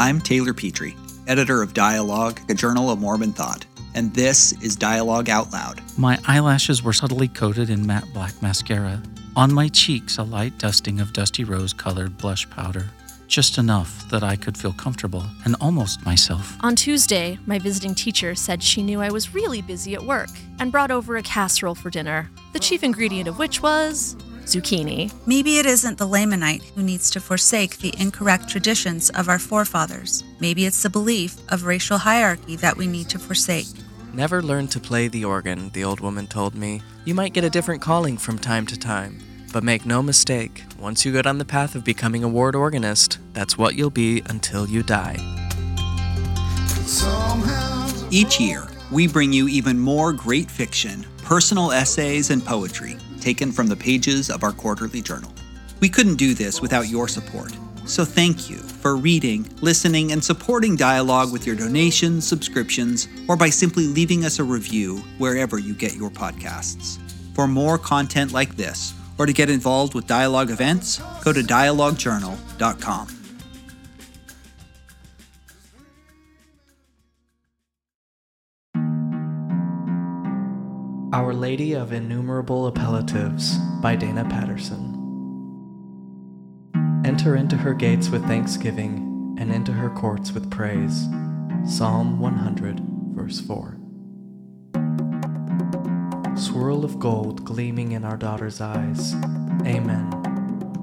I'm Taylor Petrey, editor of Dialogue, a journal of Mormon thought, and this is Dialogue Out Loud. My eyelashes were subtly coated in matte black mascara. On my cheeks, a light dusting of dusty rose colored blush powder. Just enough that I could feel comfortable and almost myself. On Tuesday, my visiting teacher said she knew I was really busy at work and brought over a casserole for dinner, the chief ingredient of which was zucchini. Maybe it isn't the Lamanite who needs to forsake the incorrect traditions of our forefathers. Maybe it's the belief of racial hierarchy that we need to forsake. Never learn to play the organ, the old woman told me. You might get a different calling from time to time. But make no mistake, once you get on the path of becoming a ward organist, that's what you'll be until you die. Each year, we bring you even more great fiction, personal essays, and poetry taken from the pages of our quarterly journal. We couldn't do this without your support. So thank you for reading, listening, and supporting dialogue with your donations, subscriptions, or by simply leaving us a review wherever you get your podcasts. For more content like this, or to get involved with dialogue events, go to dialoguejournal.com. Our Lady of Innumerable Appellatives by Dayna Patterson. Enter into her gates with thanksgiving, and into her courts with praise. Psalm 100, verse 4. Swirl of gold gleaming in our daughter's eyes. Amen.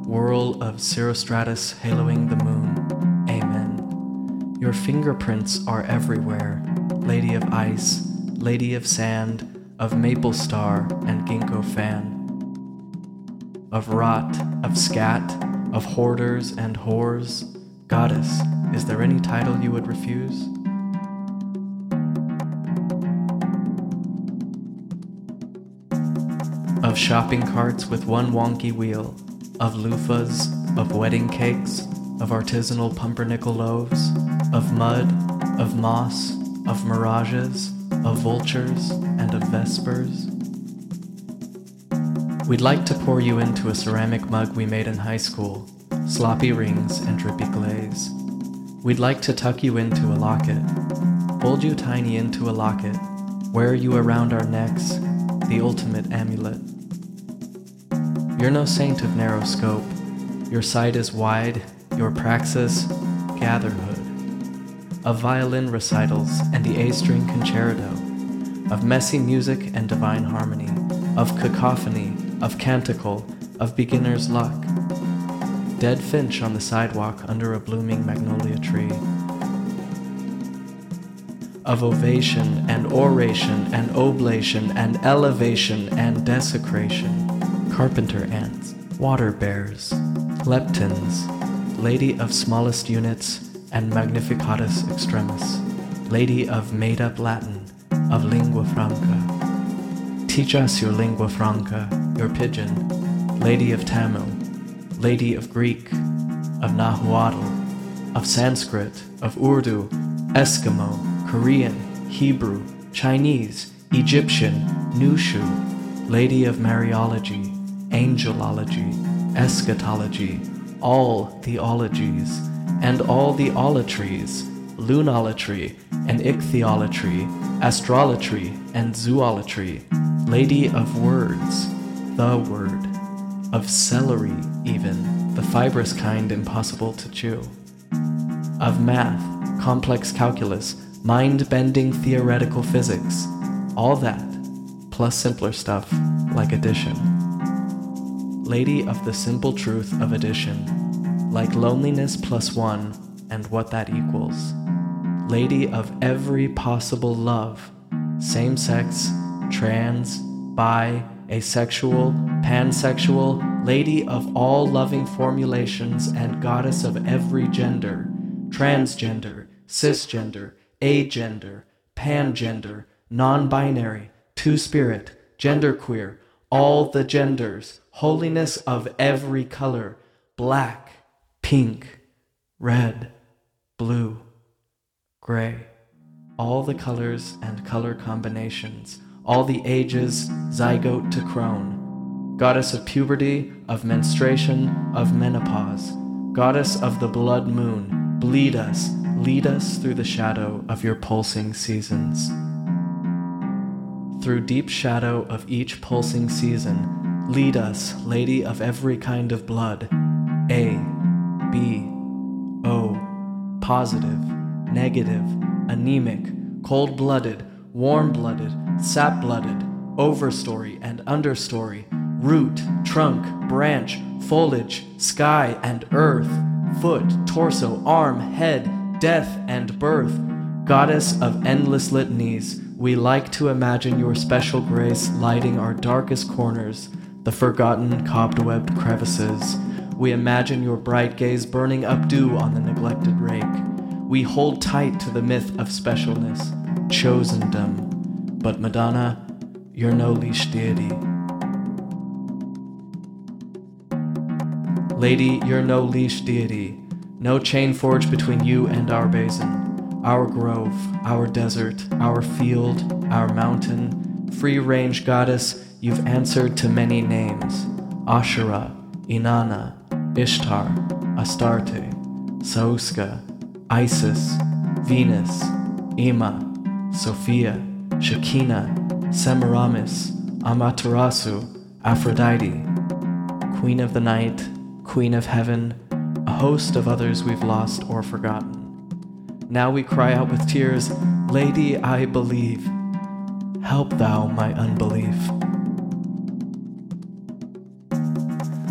Whirl of cirrostratus haloing the moon. Amen. Your fingerprints are everywhere, Lady of Ice, Lady of Sand, of maple star and ginkgo fan. Of rot, of scat, of hoarders and whores. Goddess, is there any title you would refuse? Of shopping carts with one wonky wheel, of loofahs, of wedding cakes, of artisanal pumpernickel loaves, of mud, of moss, of mirages, of vultures, and of vespers. We'd like to pour you into a ceramic mug we made in high school, sloppy rings and drippy glaze. We'd like to tuck you into a locket, fold you tiny into a locket, wear you around our necks, the ultimate amulet. You're no saint of narrow scope. Your sight is wide, your praxis, gatherhood. Of violin recitals and the A string concerto, of messy music and divine harmony, of cacophony, of canticle, of beginner's luck. Dead finch on the sidewalk under a blooming magnolia tree. Of ovation and oration and oblation and elevation and desecration. Carpenter ants, water bears, leptons, lady of smallest units and magnificatus extremis, lady of made up Latin, of lingua franca. Teach us your lingua franca, your pidgin, lady of Tamil, lady of Greek, of Nahuatl, of Sanskrit, of Urdu, Eskimo, Korean, Hebrew, Chinese, Egyptian, Nushu, lady of Mariology, angelology, eschatology, all theologies, and all the olatries, lunolatry and ichthyolatry, astrolatry and zoolatry, lady of words, the word, of celery even, the fibrous kind impossible to chew, of math, complex calculus, mind-bending theoretical physics, all that, plus simpler stuff like addition. Lady of the simple truth of addition, like loneliness plus one and what that equals, lady of every possible love, same sex, trans, bi, asexual, pansexual, lady of all loving formulations and goddess of every gender, transgender, cisgender, agender, pangender, non binary, two spirit, genderqueer, all the genders, holiness of every color black, pink, red, blue, gray, all the colors and color combinations, all the ages, zygote to crone, goddess of puberty, of menstruation, of menopause, goddess of the blood moon, bleed us, lead us through the shadow of your pulsing seasons. Through deep shadow of each pulsing season, lead us, Lady of every kind of blood. A, B, O, positive, negative, anemic, cold blooded, warm blooded, sap blooded, overstory and understory, root, trunk, branch, foliage, sky and earth, foot, torso, arm, head, death and birth. Goddess of endless litanies, we like to imagine your special grace lighting our darkest corners, the forgotten cobwebbed crevices. We imagine your bright gaze burning up dew on the neglected rake. We hold tight to the myth of specialness, chosendom. But Madonna, you're no leash deity. Lady, you're no leash deity. No chain forged between you and our basin, our grove, our desert, our field, our mountain. Free range goddess, you've answered to many names Asherah, Inanna, Ishtar, Astarte, Sauska, Isis, Venus, Ima, Sophia, Shekinah, Semiramis, Amaterasu, Aphrodite, Queen of the Night, Queen of Heaven, a host of others we've lost or forgotten. Now we cry out with tears, Lady, I believe. Help thou my unbelief.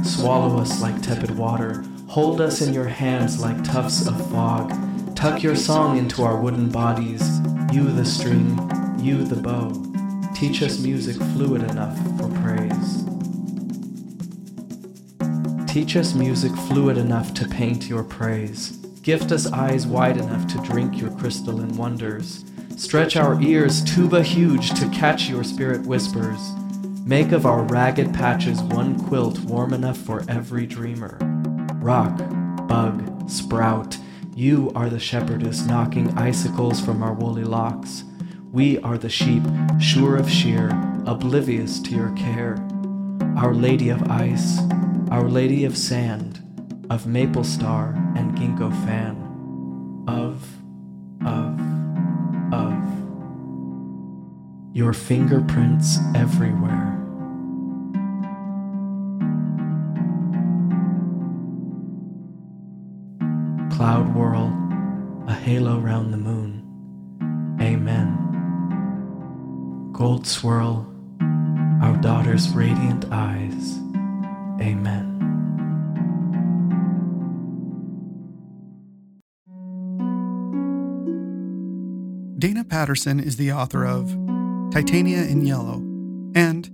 Swallow us like tepid water, hold us in your hands like tufts of fog. Tuck your song into our wooden bodies, you the string, you the bow. Teach us music fluid enough for praise. Teach us music fluid enough to paint your praise. Gift us eyes wide enough to drink your crystalline wonders. Stretch our ears tuba huge to catch your spirit whispers. Make of our ragged patches one quilt warm enough for every dreamer. Rock, bug, sprout, you are the shepherdess knocking icicles from our woolly locks. We are the sheep, sure of shear, oblivious to your care. Our Lady of Ice, Our Lady of Sand, of Maple Star and Ginkgo Fan, of, of, of. Your fingerprints everywhere. Cloud whirl, a halo round the moon. Amen. Gold swirl, our daughter's radiant eyes. Amen. Dayna Patterson is the author of Titania in Yellow and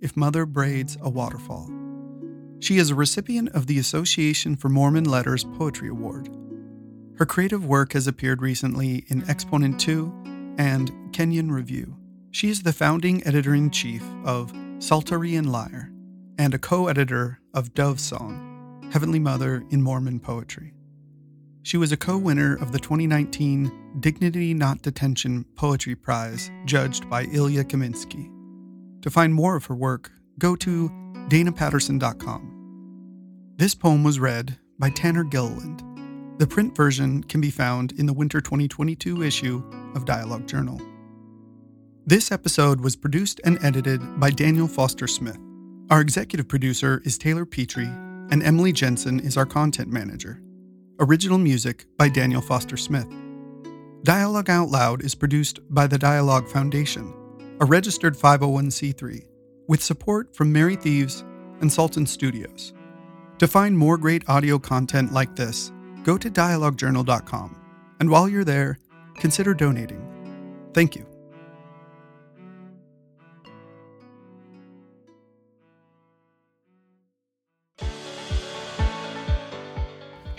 If Mother Braids a Waterfall. She is a recipient of the Association for Mormon Letters Poetry Award. Her creative work has appeared recently in Exponent 2 and Kenyon Review. She is the founding editor in chief of Psaltery and Lyre and a co editor of Dove Song, Heavenly Mother in Mormon Poetry. She was a co winner of the 2019 Dignity Not Detention Poetry Prize, judged by Ilya Kaminsky. To find more of her work, go to daynapatterson.com. This poem was read by Tanner Gilliland. The print version can be found in the winter 2022 issue of Dialogue Journal. This episode was produced and edited by Daniel Foster Smith. Our executive producer is Taylor Petrey, and Emily Jensen is our content manager. Original music by Daniel Foster Smith. Dialogue Out Loud is produced by the Dialogue Foundation, a registered 501c3, with support from Mary Thieves and Sultan Studios. To find more great audio content like this, go to dialoguejournal.com. And while you're there, consider donating. Thank you.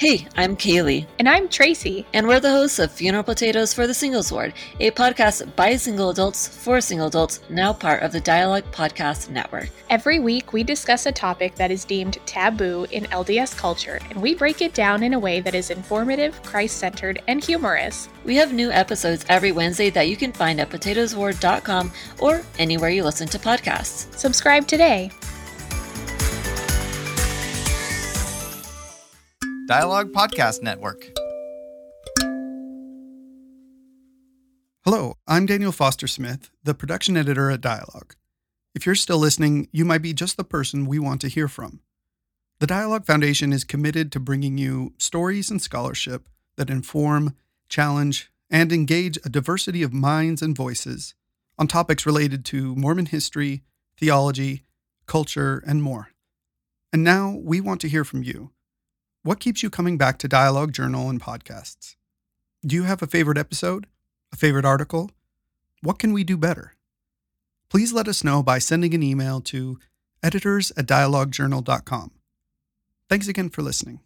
Hey, I'm Kaylee, And I'm Tracy. and we're the hosts of Funeral Potatoes for the Singles Ward, a podcast by single adults for single adults, now part of the Dialogue Podcast Network. Every week, we discuss a topic that is deemed taboo in LDS culture, and we break it down in a way that is informative, Christ centered, and humorous. We have new episodes every Wednesday that you can find at potatoesward.com or anywhere you listen to podcasts. Subscribe today. Dialogue Podcast Network. Hello, I'm Daniel Foster Smith, the production editor at Dialogue. If you're still listening, you might be just the person we want to hear from. The Dialogue Foundation is committed to bringing you stories and scholarship that inform, challenge, and engage a diversity of minds and voices on topics related to Mormon history, theology, culture, and more. And now we want to hear from you. What keeps you coming back to Dialogue Journal and podcasts? Do you have a favorite episode? A favorite article? What can we do better? Please let us know by sending an email to editors at dialoguejournal.com. Thanks again for listening.